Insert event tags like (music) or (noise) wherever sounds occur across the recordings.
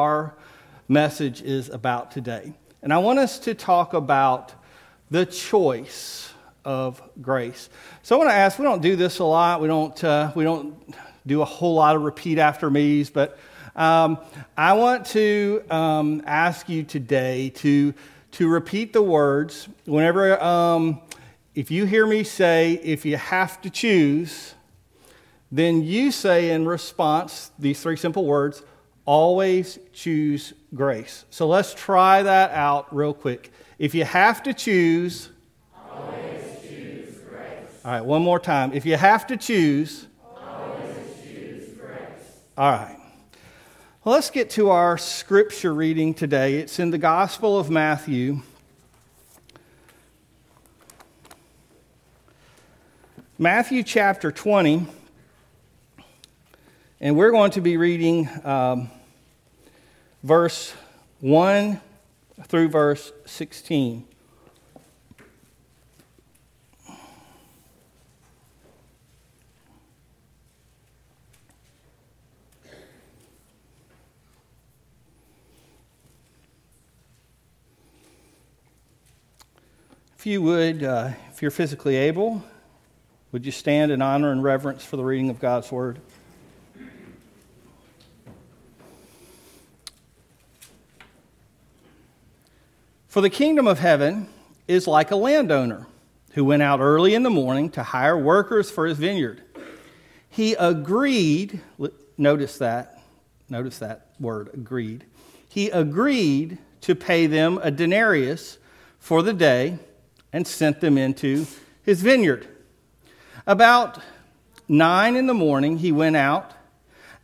our message is about today. And I want us to talk about the choice of grace. So I want to ask, we don't do this a lot. We don't, uh, we don't do a whole lot of repeat after me's, but um, I want to um, ask you today to, to repeat the words whenever, um, if you hear me say, if you have to choose, then you say in response these three simple words always choose grace. So let's try that out real quick. If you have to choose, always choose grace. All right, one more time. If you have to choose, always choose grace. All right. Well, let's get to our scripture reading today. It's in the Gospel of Matthew. Matthew chapter 20. And we're going to be reading um, verse 1 through verse 16. If you would, uh, if you're physically able, would you stand in honor and reverence for the reading of God's Word? For the kingdom of heaven is like a landowner who went out early in the morning to hire workers for his vineyard. He agreed, notice that, notice that word, agreed. He agreed to pay them a denarius for the day and sent them into his vineyard. About nine in the morning, he went out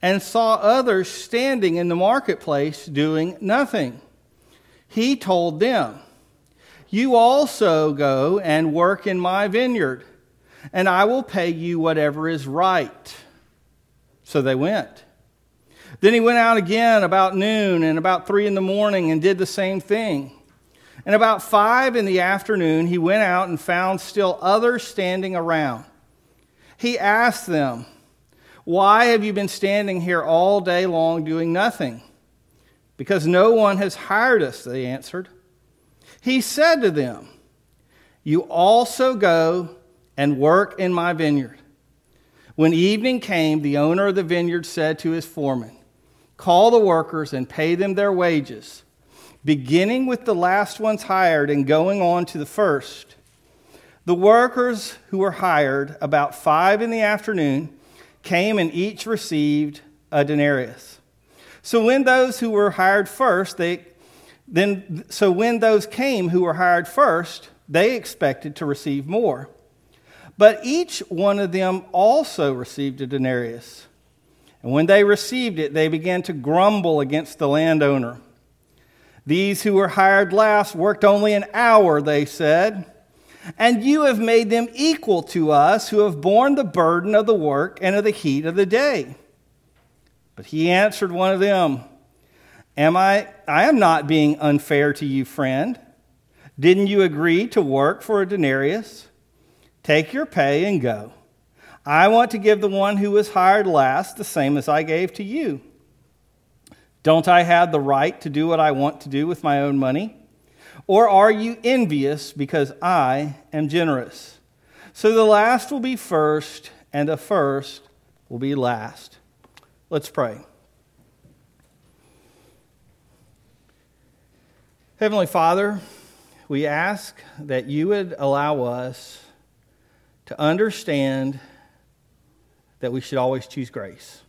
and saw others standing in the marketplace doing nothing he told them, You also go and work in my vineyard, and I will pay you whatever is right. So they went. Then he went out again about noon and about three in the morning and did the same thing. And about five in the afternoon, he went out and found still others standing around. He asked them, Why have you been standing here all day long doing nothing? Because no one has hired us, they answered. He said to them, You also go and work in my vineyard. When evening came, the owner of the vineyard said to his foreman, Call the workers and pay them their wages, beginning with the last ones hired and going on to the first. The workers who were hired about five in the afternoon came and each received a denarius. So when those who were hired first, they then so when those came who were hired first, they expected to receive more. But each one of them also received a denarius. And when they received it, they began to grumble against the landowner. These who were hired last worked only an hour, they said. And you have made them equal to us who have borne the burden of the work and of the heat of the day. But he answered one of them, Am I I am not being unfair to you, friend. Didn't you agree to work for a denarius? Take your pay and go. I want to give the one who was hired last the same as I gave to you. Don't I have the right to do what I want to do with my own money? Or are you envious because I am generous? So the last will be first, and the first will be last. Let's pray. Heavenly Father, we ask that you would allow us to understand that we should always choose grace.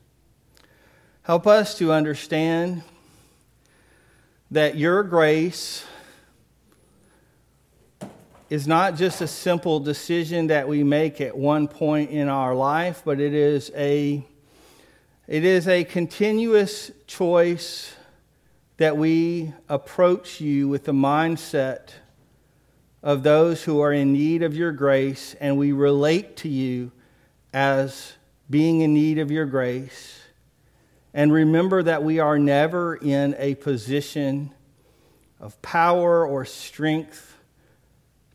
Help us to understand that your grace is not just a simple decision that we make at one point in our life, but it is a it is a continuous choice that we approach you with the mindset of those who are in need of your grace, and we relate to you as being in need of your grace. And remember that we are never in a position of power or strength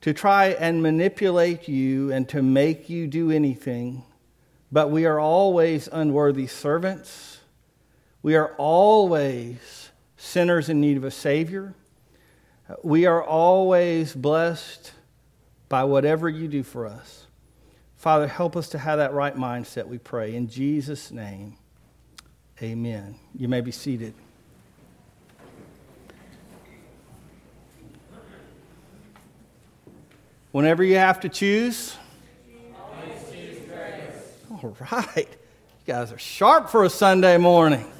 to try and manipulate you and to make you do anything but we are always unworthy servants. We are always sinners in need of a Savior. We are always blessed by whatever you do for us. Father, help us to have that right mindset, we pray. In Jesus' name, amen. You may be seated. Whenever you have to choose, all right. You guys are sharp for a Sunday morning.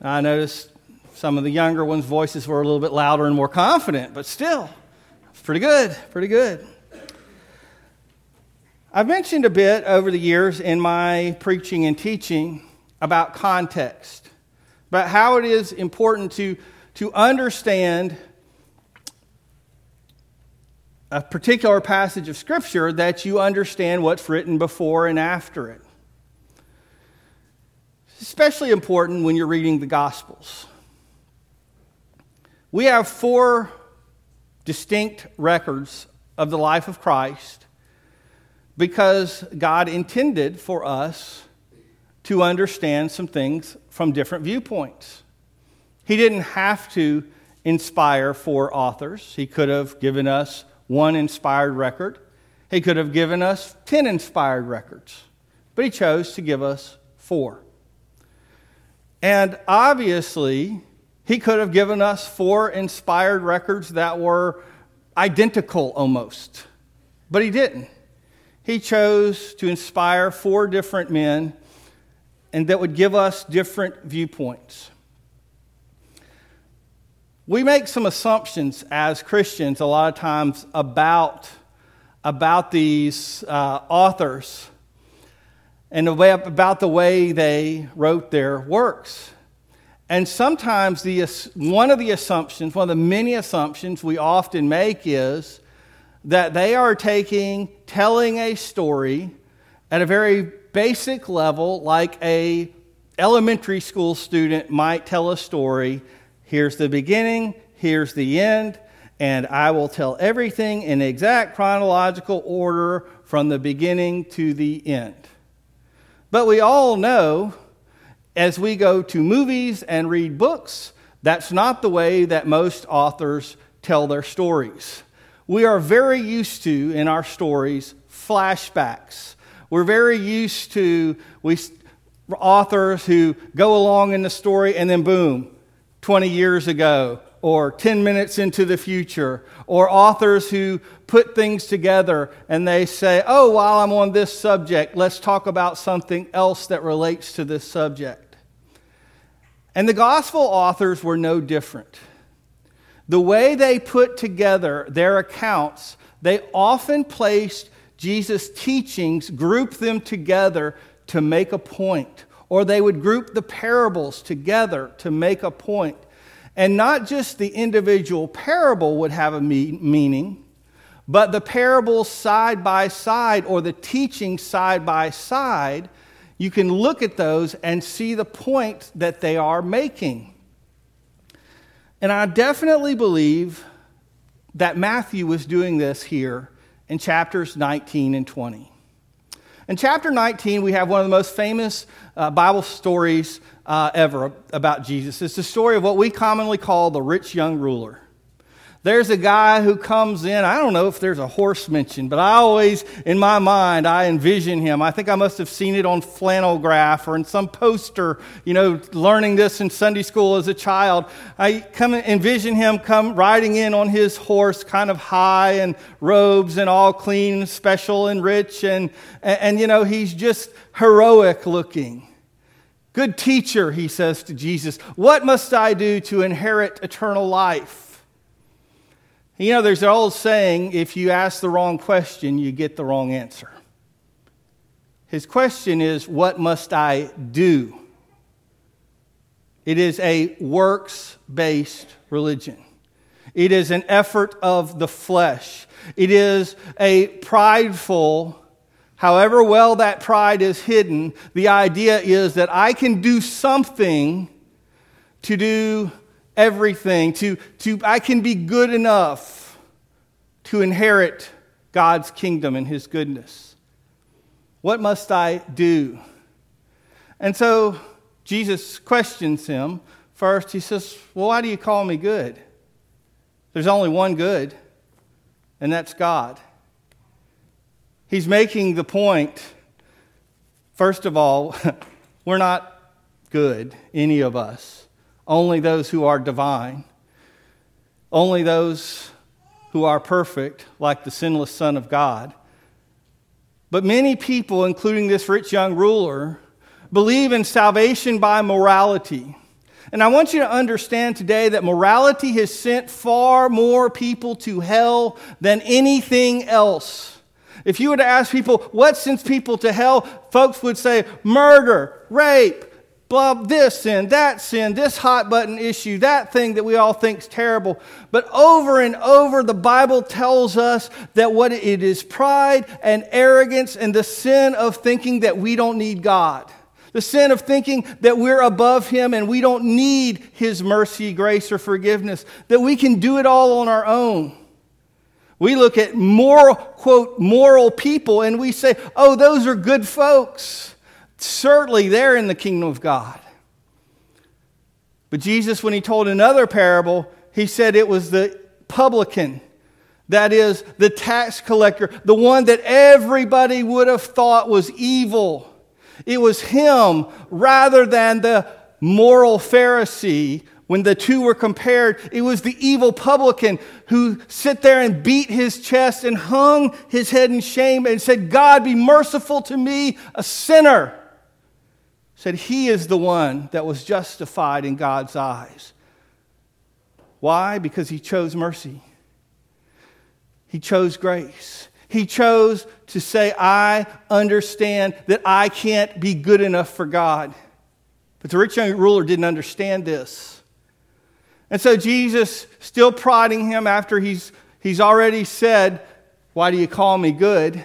I noticed some of the younger ones' voices were a little bit louder and more confident, but still, pretty good, pretty good. I've mentioned a bit over the years in my preaching and teaching about context, about how it is important to, to understand a particular passage of Scripture that you understand what's written before and after it. It's especially important when you're reading the Gospels. We have four distinct records of the life of Christ because God intended for us to understand some things from different viewpoints. He didn't have to inspire four authors, He could have given us one inspired record. He could have given us 10 inspired records, but he chose to give us four. And obviously, he could have given us four inspired records that were identical almost, but he didn't. He chose to inspire four different men and that would give us different viewpoints. We make some assumptions as Christians a lot of times about, about these uh, authors and the way, about the way they wrote their works. And sometimes the, one of the assumptions, one of the many assumptions we often make is that they are taking, telling a story at a very basic level, like a elementary school student might tell a story Here's the beginning, here's the end, and I will tell everything in exact chronological order from the beginning to the end. But we all know as we go to movies and read books, that's not the way that most authors tell their stories. We are very used to, in our stories, flashbacks. We're very used to we, authors who go along in the story and then boom, 20 years ago or 10 minutes into the future, or authors who put things together and they say, Oh, while I'm on this subject, let's talk about something else that relates to this subject. And the gospel authors were no different. The way they put together their accounts, they often placed Jesus' teachings, grouped them together to make a point or they would group the parables together to make a point. And not just the individual parable would have a meaning, but the parables side by side or the teaching side by side, you can look at those and see the point that they are making. And I definitely believe that Matthew was doing this here in chapters 19 and 20. In chapter 19, we have one of the most famous uh, Bible stories uh, ever about Jesus. It's the story of what we commonly call the rich young ruler. There's a guy who comes in. I don't know if there's a horse mentioned, but I always, in my mind, I envision him. I think I must have seen it on flannel graph or in some poster, you know, learning this in Sunday school as a child. I come envision him come riding in on his horse, kind of high and robes and all clean special and rich. And, and, and you know, he's just heroic looking. Good teacher, he says to Jesus, what must I do to inherit eternal life? You know, there's an old saying if you ask the wrong question, you get the wrong answer. His question is, What must I do? It is a works based religion. It is an effort of the flesh. It is a prideful, however well that pride is hidden, the idea is that I can do something to do everything, to, to I can be good enough to inherit God's kingdom and his goodness. What must I do? And so Jesus questions him first, he says, Well, why do you call me good? There's only one good, and that's God. He's making the point, first of all, (laughs) we're not good, any of us, only those who are divine, only those who are perfect, like the sinless Son of God. But many people, including this rich young ruler, believe in salvation by morality. And I want you to understand today that morality has sent far more people to hell than anything else. If you were to ask people what sends people to hell, folks would say murder, rape, blah, this sin, that sin, this hot button issue, that thing that we all think is terrible. But over and over, the Bible tells us that what it is pride and arrogance and the sin of thinking that we don't need God. The sin of thinking that we're above Him and we don't need His mercy, grace, or forgiveness, that we can do it all on our own. We look at moral, quote, moral people and we say, oh, those are good folks. Certainly, they're in the kingdom of God. But Jesus, when he told another parable, he said it was the publican, that is, the tax collector, the one that everybody would have thought was evil. It was him rather than the moral Pharisee. When the two were compared, it was the evil publican who sit there and beat his chest and hung his head in shame and said, God, be merciful to me, a sinner said he is the one that was justified in God's eyes. Why? Because he chose mercy. He chose grace. He chose to say, I understand that I can't be good enough for God. But the rich young ruler didn't understand this. And so Jesus, still prodding him after he's, he's already said, Why do you call me good?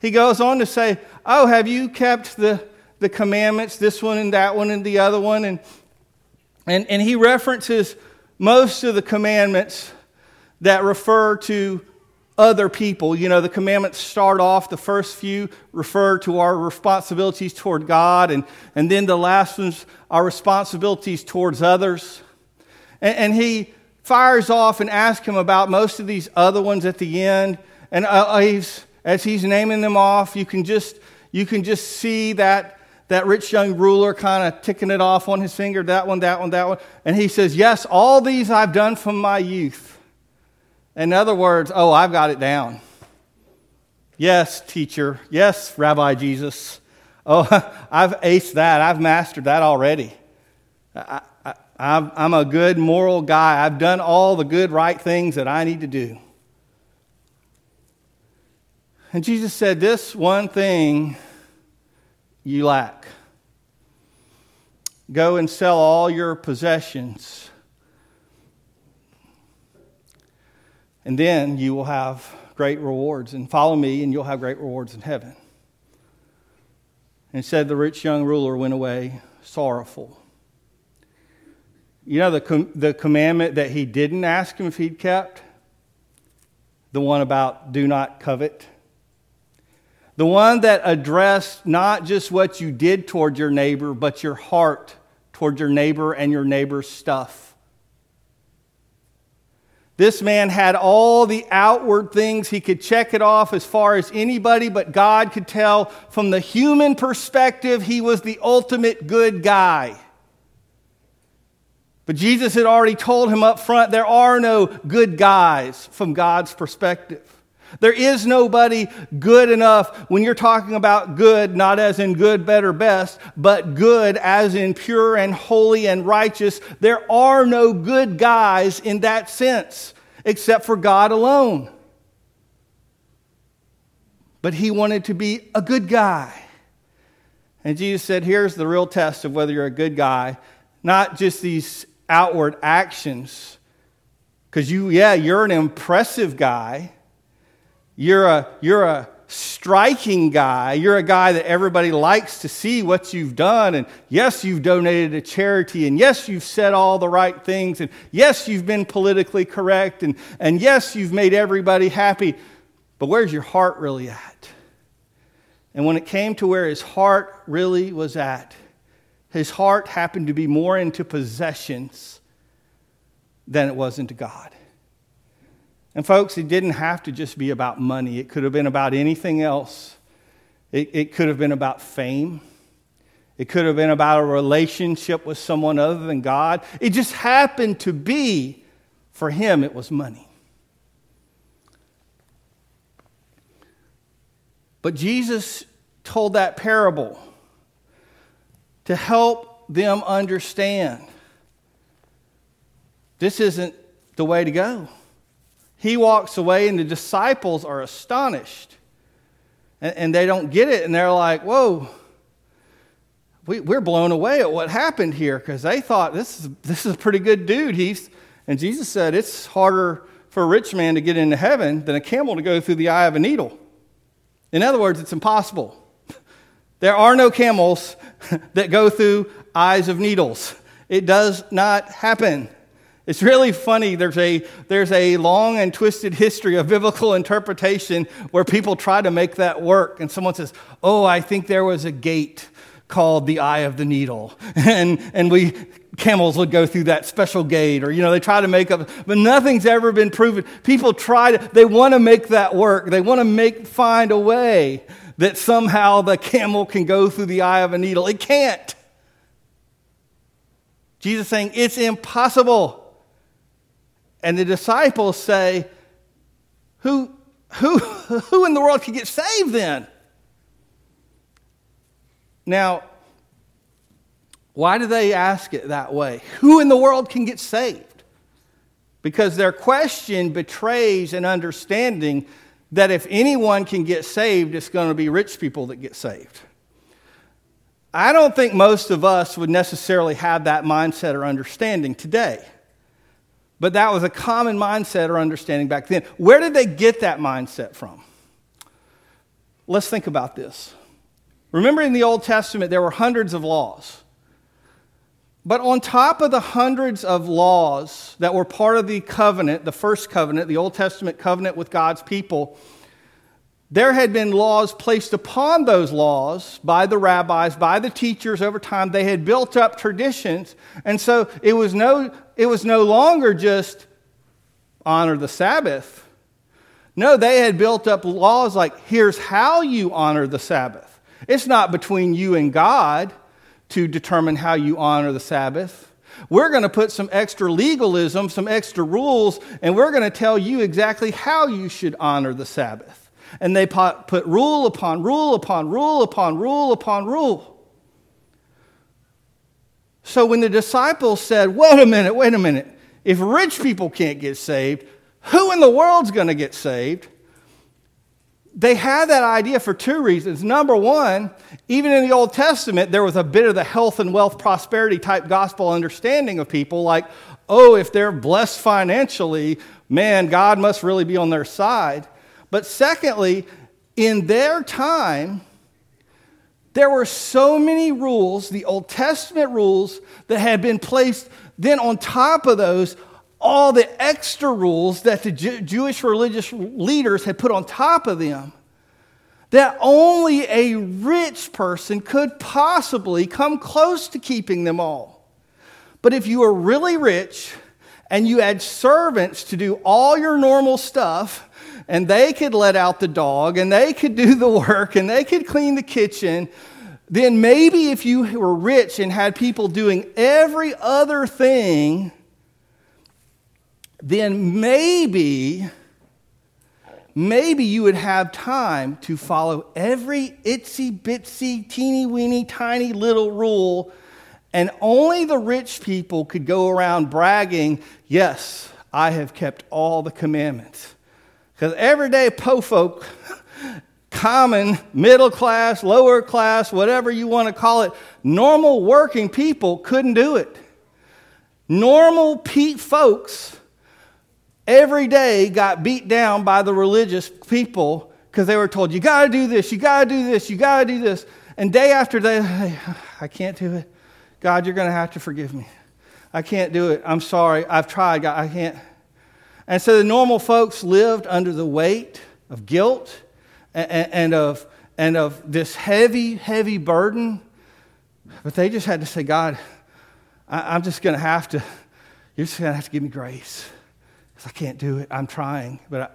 He goes on to say, Oh, have you kept the the commandments, this one and that one and the other one. And, and, and he references most of the commandments that refer to other people. You know, the commandments start off, the first few refer to our responsibilities toward God, and, and then the last ones are responsibilities towards others. And, and he fires off and asks him about most of these other ones at the end. And uh, he's, as he's naming them off, you can just, you can just see that that rich young ruler kind of ticking it off on his finger, that one, that one, that one. And he says, Yes, all these I've done from my youth. In other words, oh, I've got it down. Yes, teacher. Yes, Rabbi Jesus. (laughs) Oh, I've aced that. I've mastered that already. I, am a good moral guy. I've done all the good, right things that I need to do. And Jesus said, This one thing you lack. Go and sell all your possessions, and then you will have great rewards. And follow me, and you'll have great rewards in heaven. And said the rich young ruler went away sorrowful. You know the, com- the commandment that he didn't ask him if he'd kept? The one about do not covet. The one that addressed not just what you did toward your neighbor, but your heart toward your neighbor and your neighbor's stuff. This man had all the outward things. He could check it off as far as anybody but God could tell. From the human perspective, he was the ultimate good guy. But Jesus had already told him up front there are no good guys from God's perspective. There is nobody good enough when you're talking about good, not as in good, better, best, but good as in pure and holy and righteous. There are no good guys in that sense, except for God alone. But he wanted to be a good guy. And Jesus said, Here's the real test of whether you're a good guy, not just these outward actions. Because you, yeah, you're an impressive guy you're a, you're a striking guy. You're a guy that everybody likes to see what you've done. And yes, you've donated to charity. And yes, you've said all the right things. And yes, you've been politically correct. And, and yes, you've made everybody happy. But where's your heart really at? And when it came to where his heart really was at, His heart happened to be more into possessions than it was into God. And, folks, it didn't have to just be about money, it could have been about anything else. It, it could have been about fame. It could have been about a relationship with someone other than God. It just happened to be, for him, it was money. But Jesus told that parable to help them understand this isn't the way to go. He walks away, and the disciples are astonished. And, and they don't get it, and they're like, Whoa, we, we're blown away at what happened here because they thought this is, this is a pretty good dude. He's, and Jesus said, It's harder for a rich man to get into heaven than a camel to go through the eye of a needle. In other words, it's impossible. (laughs) There are no camels (laughs) that go through eyes of needles. It does not happen. It's really funny. There's a, there's a long and twisted history of biblical interpretation where people try to make that work. And someone says, Oh, I think there was a gate called the eye of the needle. (laughs) And, and we, camels would go through that special gate, or, you know, they try to make up, but nothing's ever been proven. People try to, they want to make that work. They want to make, find a way that somehow the camel can go through the eye of a needle. It can't. Jesus saying, it's impossible. And the disciples say, Who, who, (laughs) who in the world can get saved then? Now, why do they ask it that way? Who in the world can get saved? Because their question betrays an understanding that if anyone can get saved, it's going to be rich people that get saved. I don't think most of us would necessarily have that mindset or understanding today. But that was a common mindset or understanding back then. Where did they get that mindset from? Let's think about this. Remember in the Old Testament, there were hundreds of laws. But on top of the hundreds of laws that were part of the covenant, the first covenant, the Old Testament covenant with God's people, there had been laws placed upon those laws by the rabbis, by the teachers over time. They had built up traditions. And so it was no, it was no longer just honor the Sabbath. No, they had built up laws like here's how you honor the Sabbath. It's not between you and God to determine how you honor the Sabbath. We're going to put some extra legalism, some extra rules, and we're going to tell you exactly how you should honor the Sabbath. And they put rule upon rule upon rule upon rule upon rule. So when the disciples said, wait a minute, wait a minute, if rich people can't get saved, who in the world's going to get saved? They had that idea for two reasons. Number one, even in the Old Testament, there was a bit of the health and wealth prosperity type gospel understanding of people like, oh, if they're blessed financially, man, God must really be on their side. But secondly, in their time, there were so many rules, the Old Testament rules, that had been placed then on top of those, all the extra rules that the Jewish religious leaders had put on top of them, that only a rich person could possibly come close to keeping them all. But if you were really rich and you had servants to do all your normal stuff, and they could let out the dog and they could do the work and they could clean the kitchen, then maybe if you were rich and had people doing every other thing, then maybe, maybe you would have time to follow every itsy bitsy, teeny weeny, tiny little rule, and only the rich people could go around bragging, Yes, I have kept all the commandments. Because everyday po folk, common, middle class, lower class, whatever you want to call it, normal working people couldn't do it. Normal Pete folks every day got beat down by the religious people because they were told, you got to do this, you got to do this, you got to do this. And day after day, hey, I can't do it. God, you're going to have to forgive me. I can't do it. I'm sorry. I've tried. God, I can't. And so the normal folks lived under the weight of guilt and, and, of, and of this heavy, heavy burden But they just had to say, God, I, am just going to have to, you're just going to have to give me grace. Because I can't do it. I'm trying. But, I,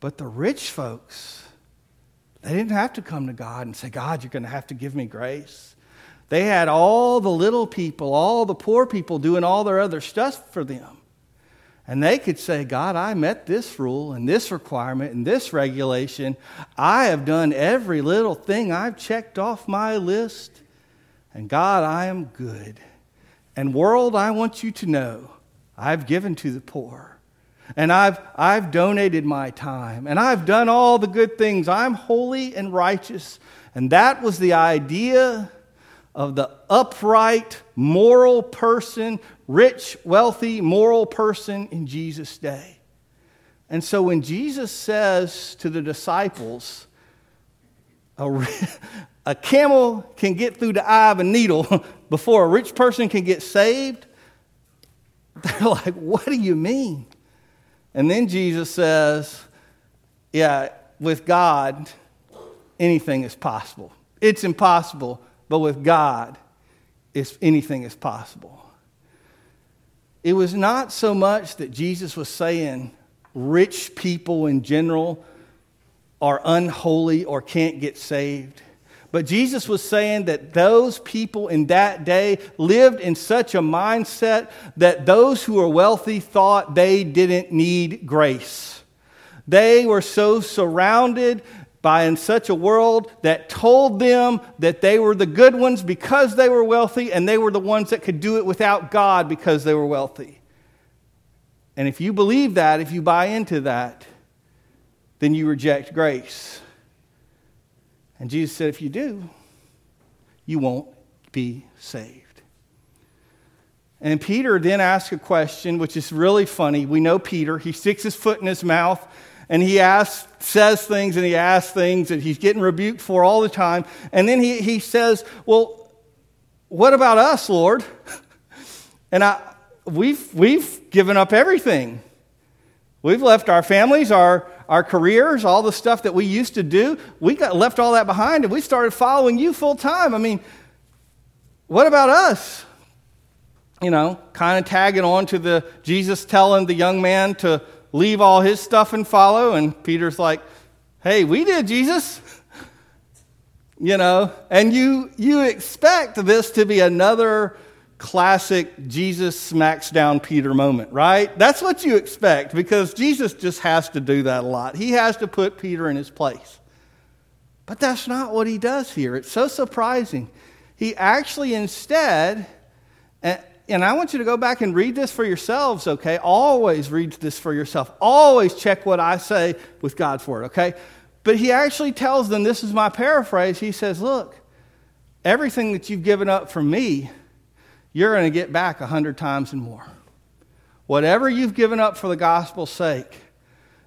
but the rich folks, they didn't have to come to God and say, God, you're going to have to give me grace. They had all the little people, all the poor people doing all their other stuff for them. And they could say, God, I met this rule and this requirement and this regulation. I have done every little thing I've checked off my list. And God, I am good. And world, I want you to know I've given to the poor. And I've, I've donated my time. And I've done all the good things. I'm holy and righteous. And that was the idea of the upright, moral person, rich, wealthy, moral person in Jesus' day. And so when Jesus says to the disciples, a, (laughs) a camel can get through the eye of a needle (laughs) before a rich person can get saved, (laughs) they're like, What do you mean? And then Jesus says, Yeah, with God, anything is possible. It's impossible but with God, it's, anything is possible. It was not so much that Jesus was saying rich people in general are unholy or can't get saved. But Jesus was saying that those people in that day lived in such a mindset that those who were wealthy thought they didn't need grace. They were so surrounded by in such a world that told them that they were the good ones because they were wealthy and they were the ones that could do it without God because they were wealthy. And if you believe that, if you buy into that, then you reject grace. And Jesus said, if you do, you won't be saved. And Peter then asks a question, which is really funny. We know Peter. He sticks his foot in his mouth and he asks, says things and he asks things that he's getting rebuked for all the time. And then he, he says, Well, what about us, Lord? (laughs) And I, we've, we've given up everything. We've left our families, our, our careers, all the stuff that we used to do. We got left all that behind and we started following you full time. I mean, what about us? You know, kind of tagging on to the Jesus telling the young man to leave all his stuff and follow. And Peter's like, hey, we did, Jesus. (laughs) you know, and you, you expect this to be another classic Jesus smacks down Peter moment, right? That's what you expect because Jesus just has to do that a lot. He has to put Peter in his place. But that's not what he does here. It's so surprising. He actually instead, and I want you to go back and read this for yourselves, okay? Always read this for yourself. Always check what I say with God's word, okay? But he actually tells them this is my paraphrase. He says, Look, everything that you've given up for me, you're going to get back a hundred times and more. Whatever you've given up for the gospel's sake,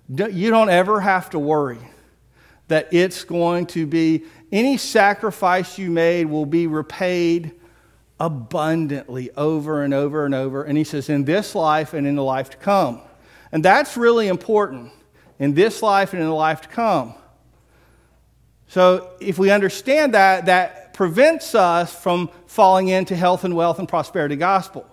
you don't ever have to worry that it's going to be any sacrifice you made will be repaid abundantly over and over and over. And he says, in this life and in the life to come. And that's really important in this life and in the life to come. So if we understand that, that prevents us from falling into health and wealth and prosperity gospel.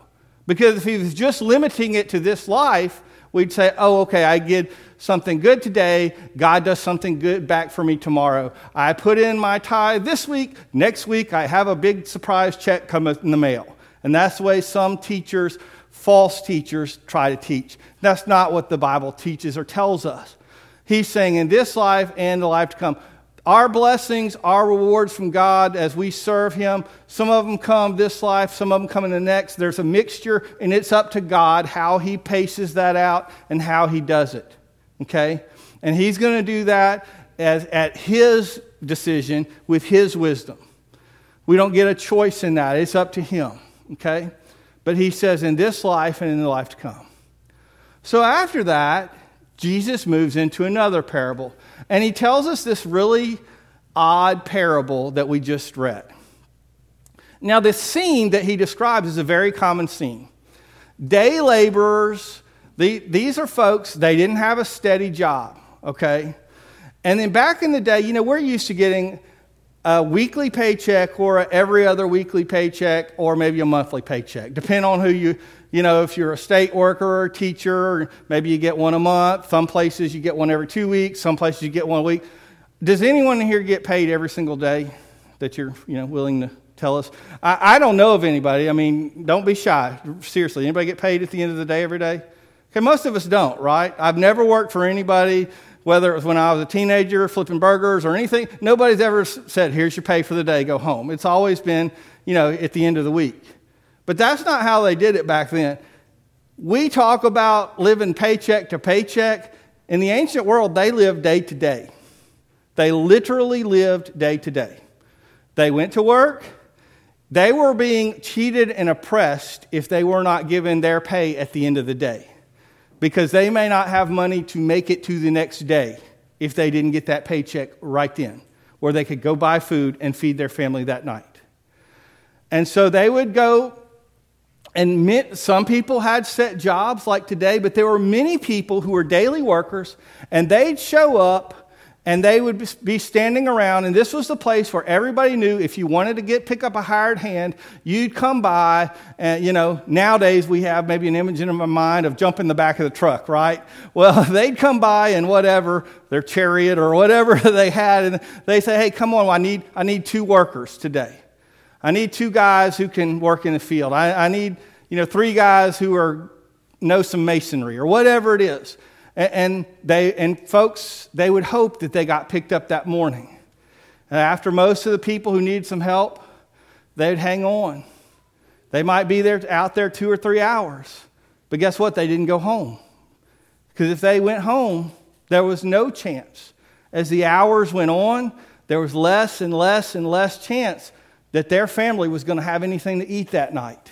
Because if he was just limiting it to this life, we'd say, oh, okay, I get something good today, God does something good back for me tomorrow. I put in my tithe this week, next week I have a big surprise check coming in the mail. And that's the way some teachers, false teachers, try to teach. That's not what the Bible teaches or tells us. He's saying in this life and the life to come, our blessings, our rewards from God as we serve Him, some of them come this life, some of them come in the next. There's a mixture, and it's up to God how He paces that out and how He does it okay? And he's going to do that as, at his decision with his wisdom. We don't get a choice in that, it's up to him, okay? But he says, in this life and in the life to come. So after that, Jesus moves into another parable. And he tells us this really odd parable that we just read. Now, this scene that he describes is a very common scene. Day laborers the, these are folks, they didn't have a steady job, okay? And then back in the day, you know, we're used to getting a weekly paycheck or every other weekly paycheck or maybe a monthly paycheck, depending on who you, you know, if you're a state worker or a teacher, maybe you get one a month. Some places you get one every two weeks, some places you get one a week. Does anyone here get paid every single day that you're, you know, willing to tell us? I, I don't know of anybody. I mean, don't be shy. Seriously, anybody get paid at the end of the day every day? Okay, most of us don't, right? I've never worked for anybody whether it was when I was a teenager flipping burgers or anything, nobody's ever said, here's your pay for the day, go home. It's always been, you know, at the end of the week. But that's not how they did it back then. We talk about living paycheck to paycheck. In the ancient world, they lived day to day. They literally lived day to day. They went to work. They were being cheated and oppressed if they were not given their pay at the end of the day because they may not have money to make it to the next day if they didn't get that paycheck right then, where they could go buy food and feed their family that night. And so they would go, and meant, some people had set jobs like today, but there were many people who were daily workers, and they'd show up and they would be standing around and this was the place where everybody knew if you wanted to get pick up a hired hand you'd come by and you know nowadays we have maybe an image in my mind of jumping the back of the truck right? (laughs) Well (laughs) they'd come by and whatever their chariot or whatever (laughs) they had and they say hey come on i need i need two workers today i need two guys who can work in the field i, I need you know three guys who are know some masonry or whatever it is and, they, and folks, they would hope that they got picked up that morning. And after most of the people who needed some help, they'd hang on. They might be there out there two or three hours. But guess what? They didn't go home. Because if they went home, there was no chance. As the hours went on, there was less and less and less chance that their family was going to have anything to eat that night.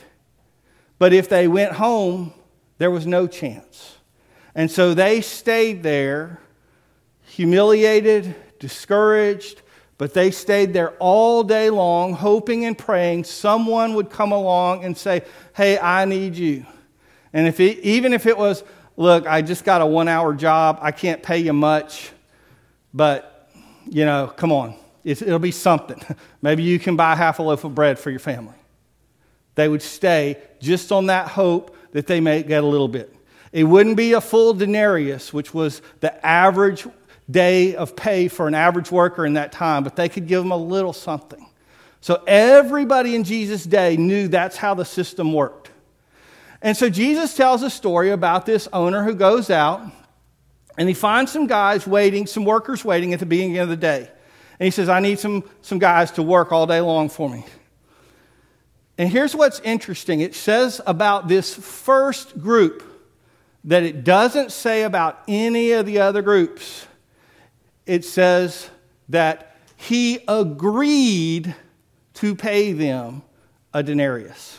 But if they went home, there was no chance. And so they stayed there, humiliated, discouraged, but they stayed there all day long, hoping and praying someone would come along and say, Hey, I need you. And if it, even if it was, Look, I just got a one hour job, I can't pay you much, but, you know, come on, it'll be something. (laughs) Maybe you can buy half a loaf of bread for your family. They would stay just on that hope that they may get a little bit. It wouldn't be a full denarius, which was the average day of pay for an average worker in that time, but they could give them a little something. So everybody in Jesus' day knew that's how the system worked. And so Jesus tells a story about this owner who goes out and he finds some guys waiting, some workers waiting at the beginning of the day. And he says, I need some, some guys to work all day long for me. And here's what's interesting it says about this first group that it doesn't say about any of the other groups. It says that he agreed to pay them a denarius.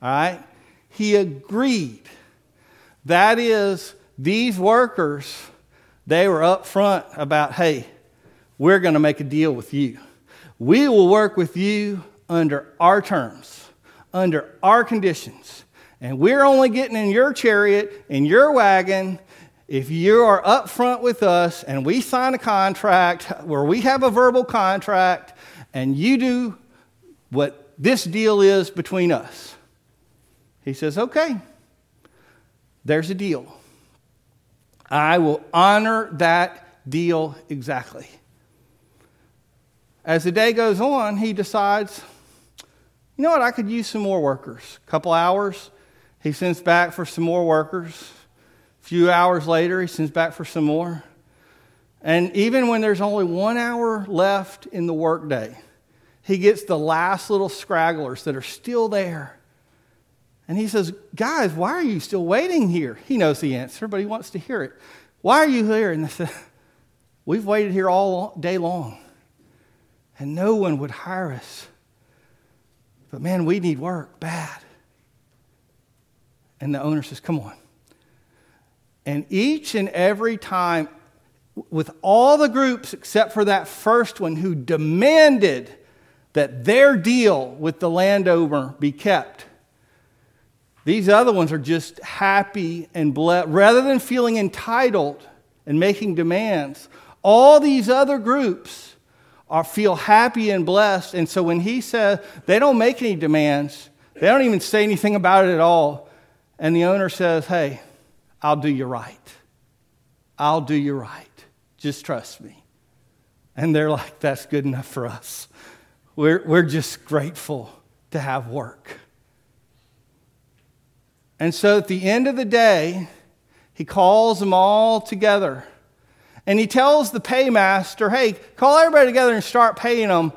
All right? He agreed. That is, these workers, they were up front about, hey, we're going to make a deal with you. We will work with you under our terms, under our conditions. And we're only getting in your chariot, in your wagon, if you are up front with us and we sign a contract where we have a verbal contract and you do what this deal is between us. He says, okay, there's a deal. I will honor that deal exactly. As the day goes on, he decides, you know what, I could use some more workers. A couple hours, he sends back for some more workers. A few hours later, he sends back for some more. And even when there's only one hour left in the workday, he gets the last little scragglers that are still there. And he says, Guys, why are you still waiting here? He knows the answer, but he wants to hear it. Why are you here? And they said, (laughs) We've waited here all day long, and no one would hire us. But man, we need work bad. And the owner says, Come on. And each and every time, with all the groups except for that first one who demanded that their deal with the landowner be kept, these other ones are just happy and blessed. Rather than feeling entitled and making demands, all these other groups are, feel happy and blessed. And so when he says, they don't make any demands, they don't even say anything about it at all. And the owner says, hey, I'll do you right. I'll do you right. Just trust me. And they're like, that's good enough for us. We're, we're just grateful to have work. And so at the end of the day, he calls them all together. And he tells the paymaster, hey, call everybody together and start paying them.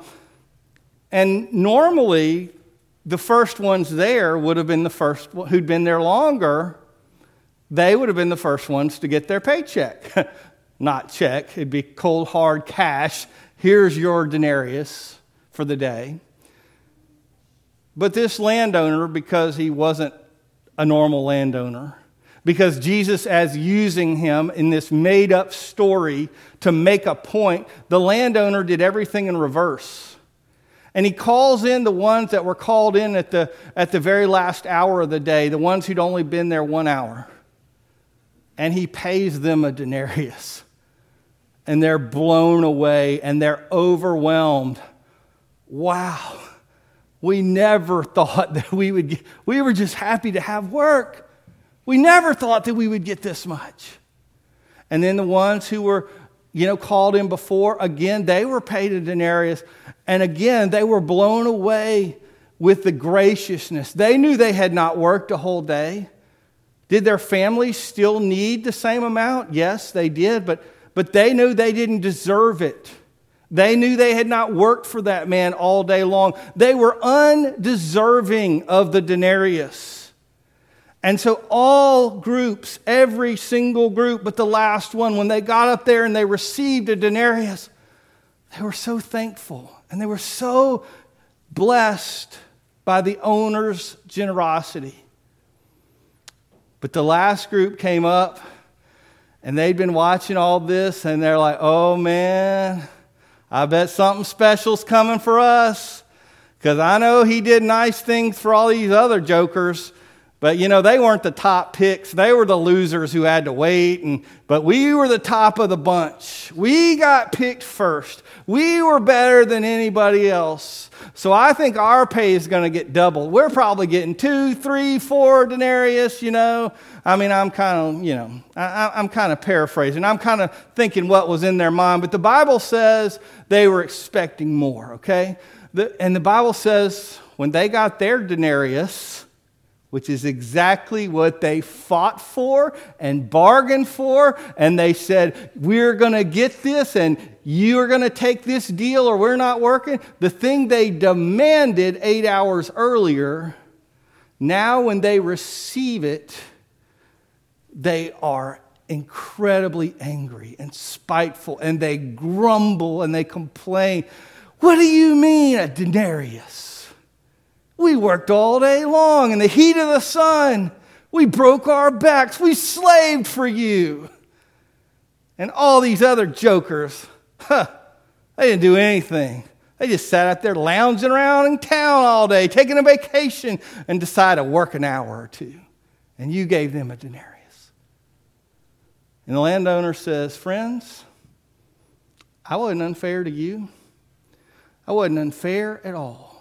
And normally, the first ones there would have been the first who'd been there longer. They would have been the first ones to get their paycheck. (laughs) Not check, it'd be cold, hard cash. Here's your denarius for the day. But this landowner, because he wasn't a normal landowner, because Jesus, as using him in this made up story to make a point, the landowner did everything in reverse. And he calls in the ones that were called in at the, at the very last hour of the day, the ones who'd only been there one hour. And he pays them a denarius. And they're blown away and they're overwhelmed. Wow, we never (laughs) thought that we would get, we were just happy to have work. We never thought that we would get this much. And then the ones who were, you know, called in before, again, they were paid a denarius. And again, they were blown away with the graciousness. They knew they had not worked a whole day. Did their families still need the same amount? Yes, they did, but, but they knew they didn't deserve it. They knew they had not worked for that man all day long. They were undeserving of the denarius. And so, all groups, every single group but the last one, when they got up there and they received a denarius, they were so thankful and they were so blessed by the owner's generosity. But the last group came up and they'd been watching all this and they're like, oh man, I bet something special's coming for us. Because I know he did nice things for all these other jokers, but you know, they weren't the top picks. They were the losers who had to wait. And, but we were the top of the bunch. We got picked first. We were better than anybody else. So I think our pay is going to get doubled. We're probably getting two, three, four denarius, you know. I mean, I'm kind of, you know, I, I'm kind of paraphrasing. I'm kind of thinking what was in their mind. But the Bible says they were expecting more, okay? The, and the Bible says when they got their denarius, which is exactly what they fought for and bargained for. And they said, We're going to get this, and you're going to take this deal, or we're not working. The thing they demanded eight hours earlier, now when they receive it, they are incredibly angry and spiteful, and they grumble and they complain. What do you mean, a denarius? We worked all day long in the heat of the sun. We broke our backs. We slaved for you. And all these other jokers, huh, they didn't do anything. They just sat out there lounging around in town all day, taking a vacation, and decided to work an hour or two. And you gave them a denarius. And the landowner says, Friends, I wasn't unfair to you. I wasn't unfair at all.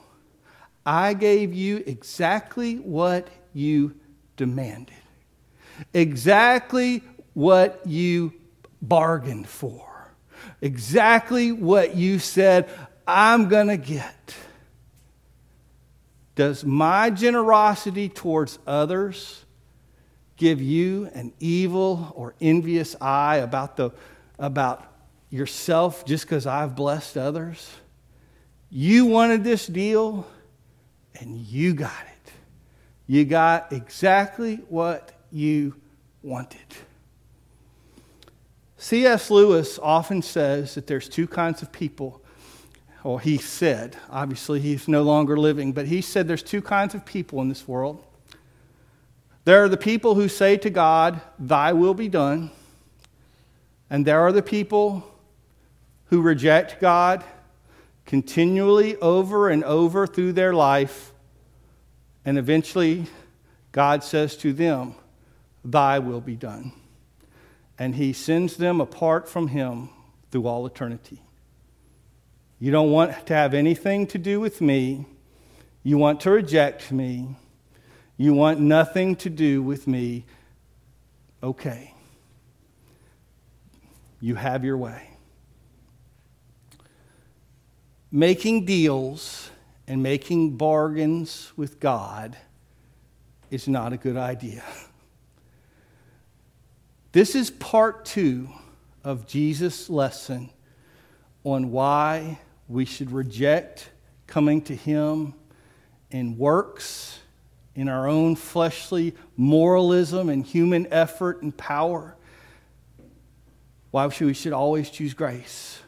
I gave you exactly what you demanded, exactly what you bargained for, exactly what you said, I'm going to get. Does my generosity towards others give you an evil or envious eye about, the, about yourself just because I've blessed others? You wanted this deal and you got it. You got exactly what you wanted. C.S. Lewis often says that there's two kinds of people. Or he said, obviously he's no longer living, but he said there's two kinds of people in this world. There are the people who say to God, Thy will be done. And there are the people who reject God continually over and over through their life. And eventually, God says to them, Thy will be done. And He sends them apart from Him through all eternity. You don't want to have anything to do with me. You want to reject me. You want nothing to do with me. Okay. You have your way. Making deals and making bargains with God is not a good idea. This is part two of Jesus' lesson on why we should reject coming to Him in works, in our own fleshly moralism and human effort and power. Why should we should always choose grace?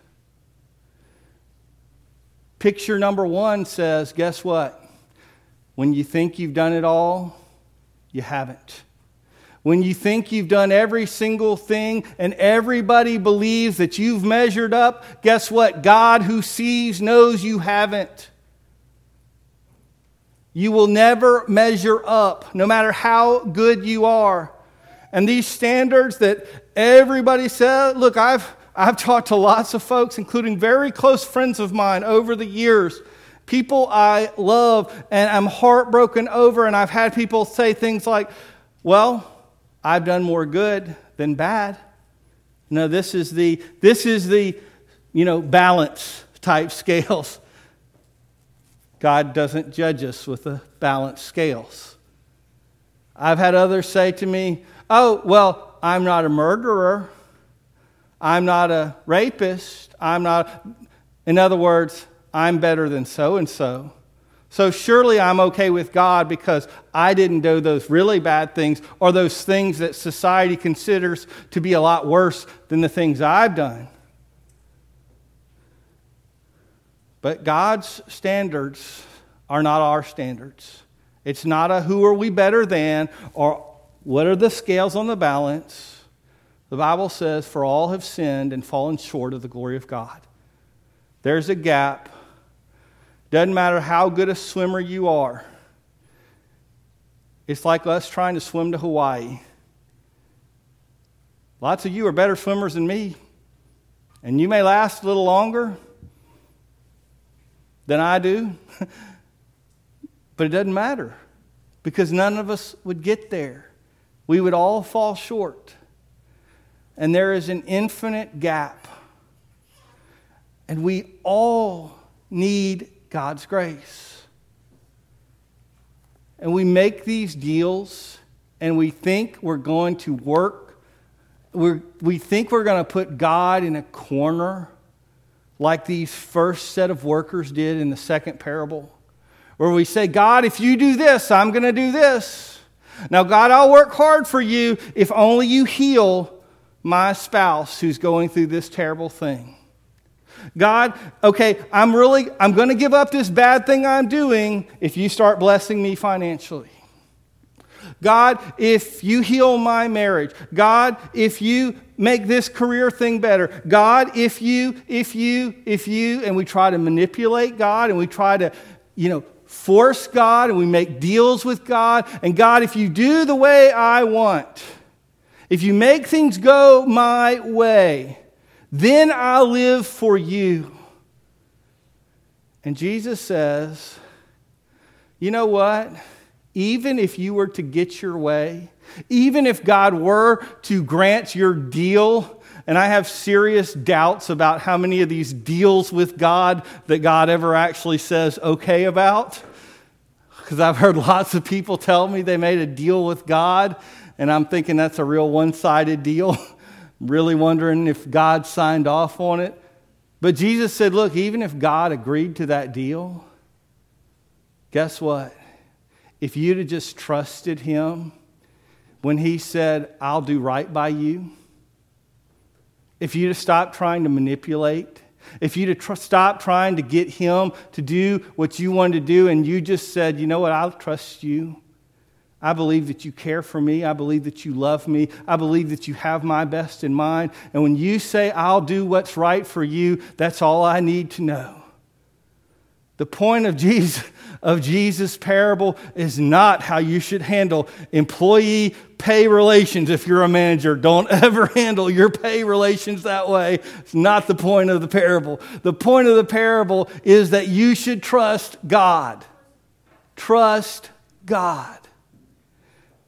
Picture number one says, guess what? When you think you've done it all, you haven't. When you think you've done every single thing and everybody believes that you've measured up, guess what? God who sees knows you haven't. You will never measure up, no matter how good you are. And these standards that everybody says, look, I've, I've talked to lots of folks, including very close friends of mine over the years, people I love and I'm heartbroken over. And I've had people say things like, well, I've done more good than bad. No, this is the, this is the, you know, balance type scales. God doesn't judge us with the balance scales. I've had others say to me, Oh, well, I'm not a murderer. I'm not a rapist. I'm not, in other words, I'm better than so and so. So surely I'm okay with God because I didn't do those really bad things or those things that society considers to be a lot worse than the things I've done. But God's standards are not our standards. It's not a who are we better than or what are the scales on the balance. The Bible says, For all have sinned and fallen short of the glory of God. There's a gap. Doesn't matter how good a swimmer you are. It's like us trying to swim to Hawaii. Lots of you are better swimmers than me, and you may last a little longer, than I do. (laughs) but it doesn't matter because none of us would get there. We would all fall short. And there is an infinite gap. And we all need God's grace. And we make these deals and we think we're going to work. We're, we think we're going to put God in a corner like these first set of workers did in the second parable, where we say, God, if you do this, I'm going to do this. Now, God, I'll work hard for you if only you heal my spouse who's going through this terrible thing. God, okay, I'm really, I'm going to give up this bad thing I'm doing if you start blessing me financially. God, if you heal my marriage. God, if you make this career thing better. God, if you, if you, if you, and we try to manipulate God and we try to, you know, force God and we make deals with God. And God, if you do the way I want, if you make things go my way, then I'll live for you. And Jesus says, you know what? Even if you were to get your way, even if God were to grant your deal, and I have serious doubts about how many of these deals with God that God ever actually says okay about. Because I've heard (laughs) lots of people tell me they made a deal with God, and I'm thinking that's a real one sided deal. (laughs) really wondering if God signed off on it. But Jesus said, Look, even if God agreed to that deal, guess what? If you'd have just trusted Him, when he said, I'll do right by you, if you'd have stopped trying to manipulate, if you'd have tr- stopped trying to get him to do what you wanted to do, and you just said, you know what, I'll trust you. I believe that you care for me. I believe that you love me. I believe that you have my best in mind. And when you say, I'll do what's right for you, that's all I need to know. The point of Jesus, of Jesus' parable is not how you should handle employee pay relations if you're a manager. Don't (laughs) ever handle your pay relations that way. It's not the point of the parable. The point of the parable is that you should trust God. Trust God.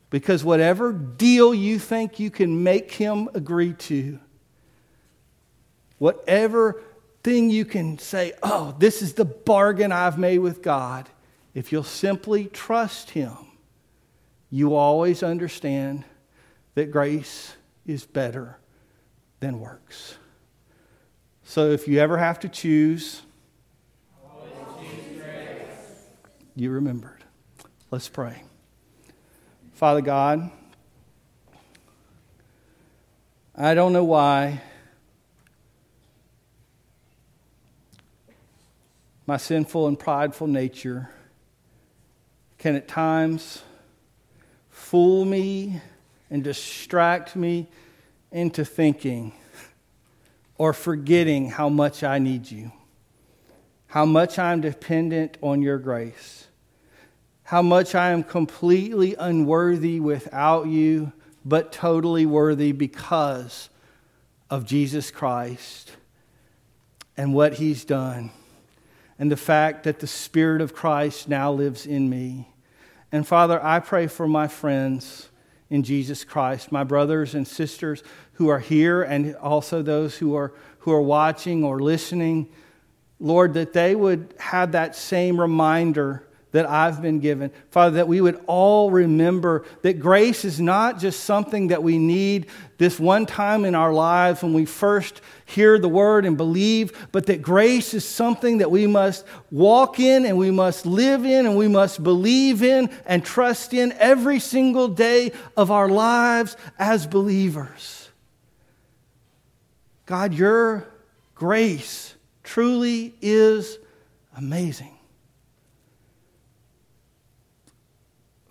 Because whatever deal you think you can make him agree to, whatever thing you can say, oh, this is the bargain I've made with God, if you'll simply trust him, you always understand that grace is better than works. So if you ever have to choose, you remembered. Let's pray. Father God, I don't know why my sinful and prideful nature can at times fool me and distract me into thinking or forgetting how much I need you, how much I'm dependent on your grace how much I am completely unworthy without you, but totally worthy because of Jesus Christ and what he's done, and the fact that the Spirit of Christ now lives in me. And Father, I pray for my friends in Jesus Christ, my brothers and sisters who are here, and also those who are, who are watching or listening. Lord, that they would have that same reminder that I've been given. Father, that we would all remember that grace is not just something that we need this one time in our lives when we first hear the word and believe, but that grace is something that we must walk in and we must live in and we must believe in and trust in every single day of our lives as believers. God, your grace truly is amazing.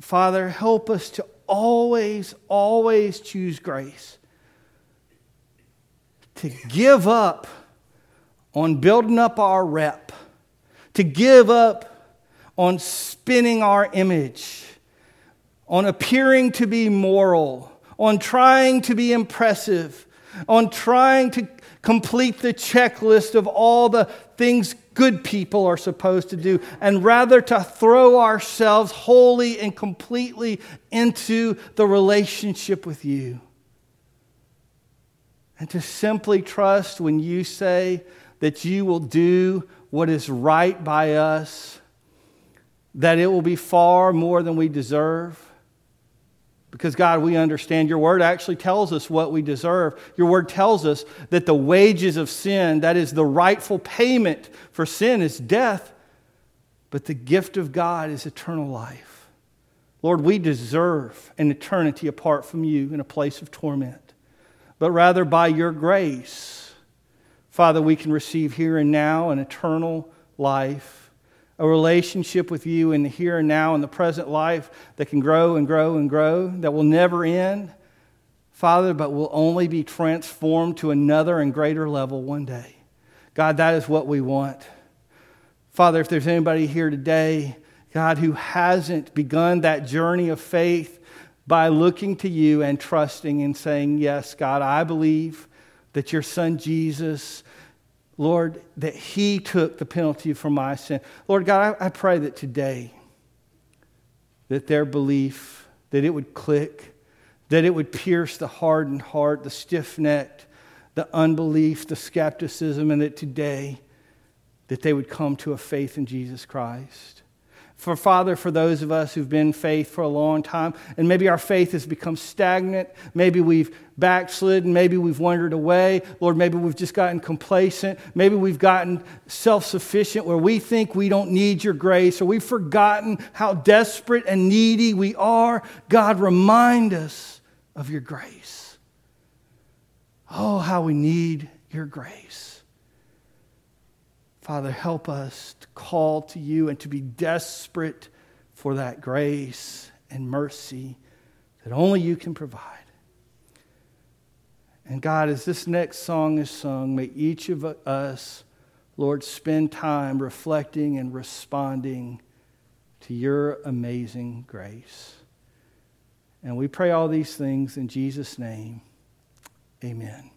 Father, help us to always, always choose grace. To give up on building up our rep, to give up on spinning our image, on appearing to be moral, on trying to be impressive, on trying to complete the checklist of all the things good people are supposed to do, and rather to throw ourselves wholly and completely into the relationship with you. And to simply trust when you say that you will do what is right by us, that it will be far more than we deserve because, God, we understand your word actually tells us what we deserve. Your word tells us that the wages of sin, that is the rightful payment for sin, is death, but the gift of God is eternal life. Lord, we deserve an eternity apart from you in a place of torment, but rather by your grace, Father, we can receive here and now an eternal life a relationship with you in the here and now in the present life that can grow and grow and grow, that will never end, Father, but will only be transformed to another and greater level one day. God, that is what we want. Father, if there's anybody here today, God, who hasn't begun that journey of faith by looking to you and trusting and saying, Yes, God, I believe that your son Jesus Lord, that He took the penalty for my sin. Lord God, I, I pray that today, that their belief, that it would click, that it would pierce the hardened heart, the stiff necked, the unbelief, the skepticism, and that today, that they would come to a faith in Jesus Christ. For Father, for those of us who've been faith for a long time, and maybe our faith has become stagnant, maybe we've backslidden, maybe we've wandered away, Lord, maybe we've just gotten complacent, maybe we've gotten self sufficient where we think we don't need your grace, or we've forgotten how desperate and needy we are. God, remind us of your grace. Oh, how we need your grace. Father, help us to call to you and to be desperate for that grace and mercy that only you can provide. And God, as this next song is sung, may each of us Lord, spend time reflecting and responding to your amazing grace. And we pray all these things in Jesus' name. Amen.